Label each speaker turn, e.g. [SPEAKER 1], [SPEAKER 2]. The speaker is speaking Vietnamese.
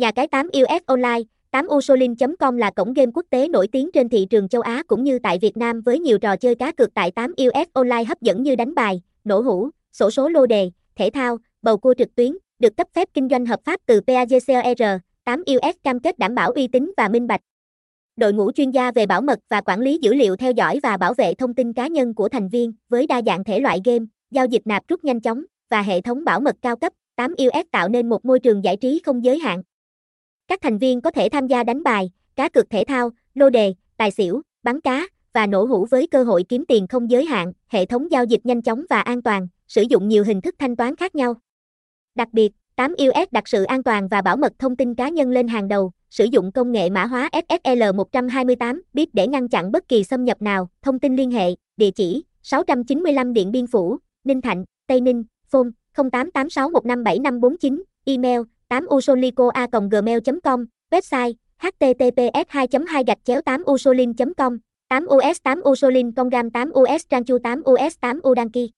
[SPEAKER 1] Nhà cái 8 US Online, 8usolin.com là cổng game quốc tế nổi tiếng trên thị trường châu Á cũng như tại Việt Nam với nhiều trò chơi cá cược tại 8 US Online hấp dẫn như đánh bài, nổ hũ, sổ số lô đề, thể thao, bầu cua trực tuyến, được cấp phép kinh doanh hợp pháp từ PAGCOR, 8 US cam kết đảm bảo uy tín và minh bạch. Đội ngũ chuyên gia về bảo mật và quản lý dữ liệu theo dõi và bảo vệ thông tin cá nhân của thành viên với đa dạng thể loại game, giao dịch nạp rút nhanh chóng và hệ thống bảo mật cao cấp, 8 US tạo nên một môi trường giải trí không giới hạn. Các thành viên có thể tham gia đánh bài, cá cược thể thao, lô đề, tài xỉu, bắn cá và nổ hũ với cơ hội kiếm tiền không giới hạn, hệ thống giao dịch nhanh chóng và an toàn, sử dụng nhiều hình thức thanh toán khác nhau. Đặc biệt, 8 US đặt sự an toàn và bảo mật thông tin cá nhân lên hàng đầu, sử dụng công nghệ mã hóa SSL 128 bit để ngăn chặn bất kỳ xâm nhập nào. Thông tin liên hệ, địa chỉ 695 Điện Biên Phủ, Ninh Thạnh, Tây Ninh, phone 0886157549, email 8usolicoa.gmail.com, website https 2 2 gạch chéo 8 usolin com 8 us 8 usolin con gam 8 us trang chu 8 us 8 udanki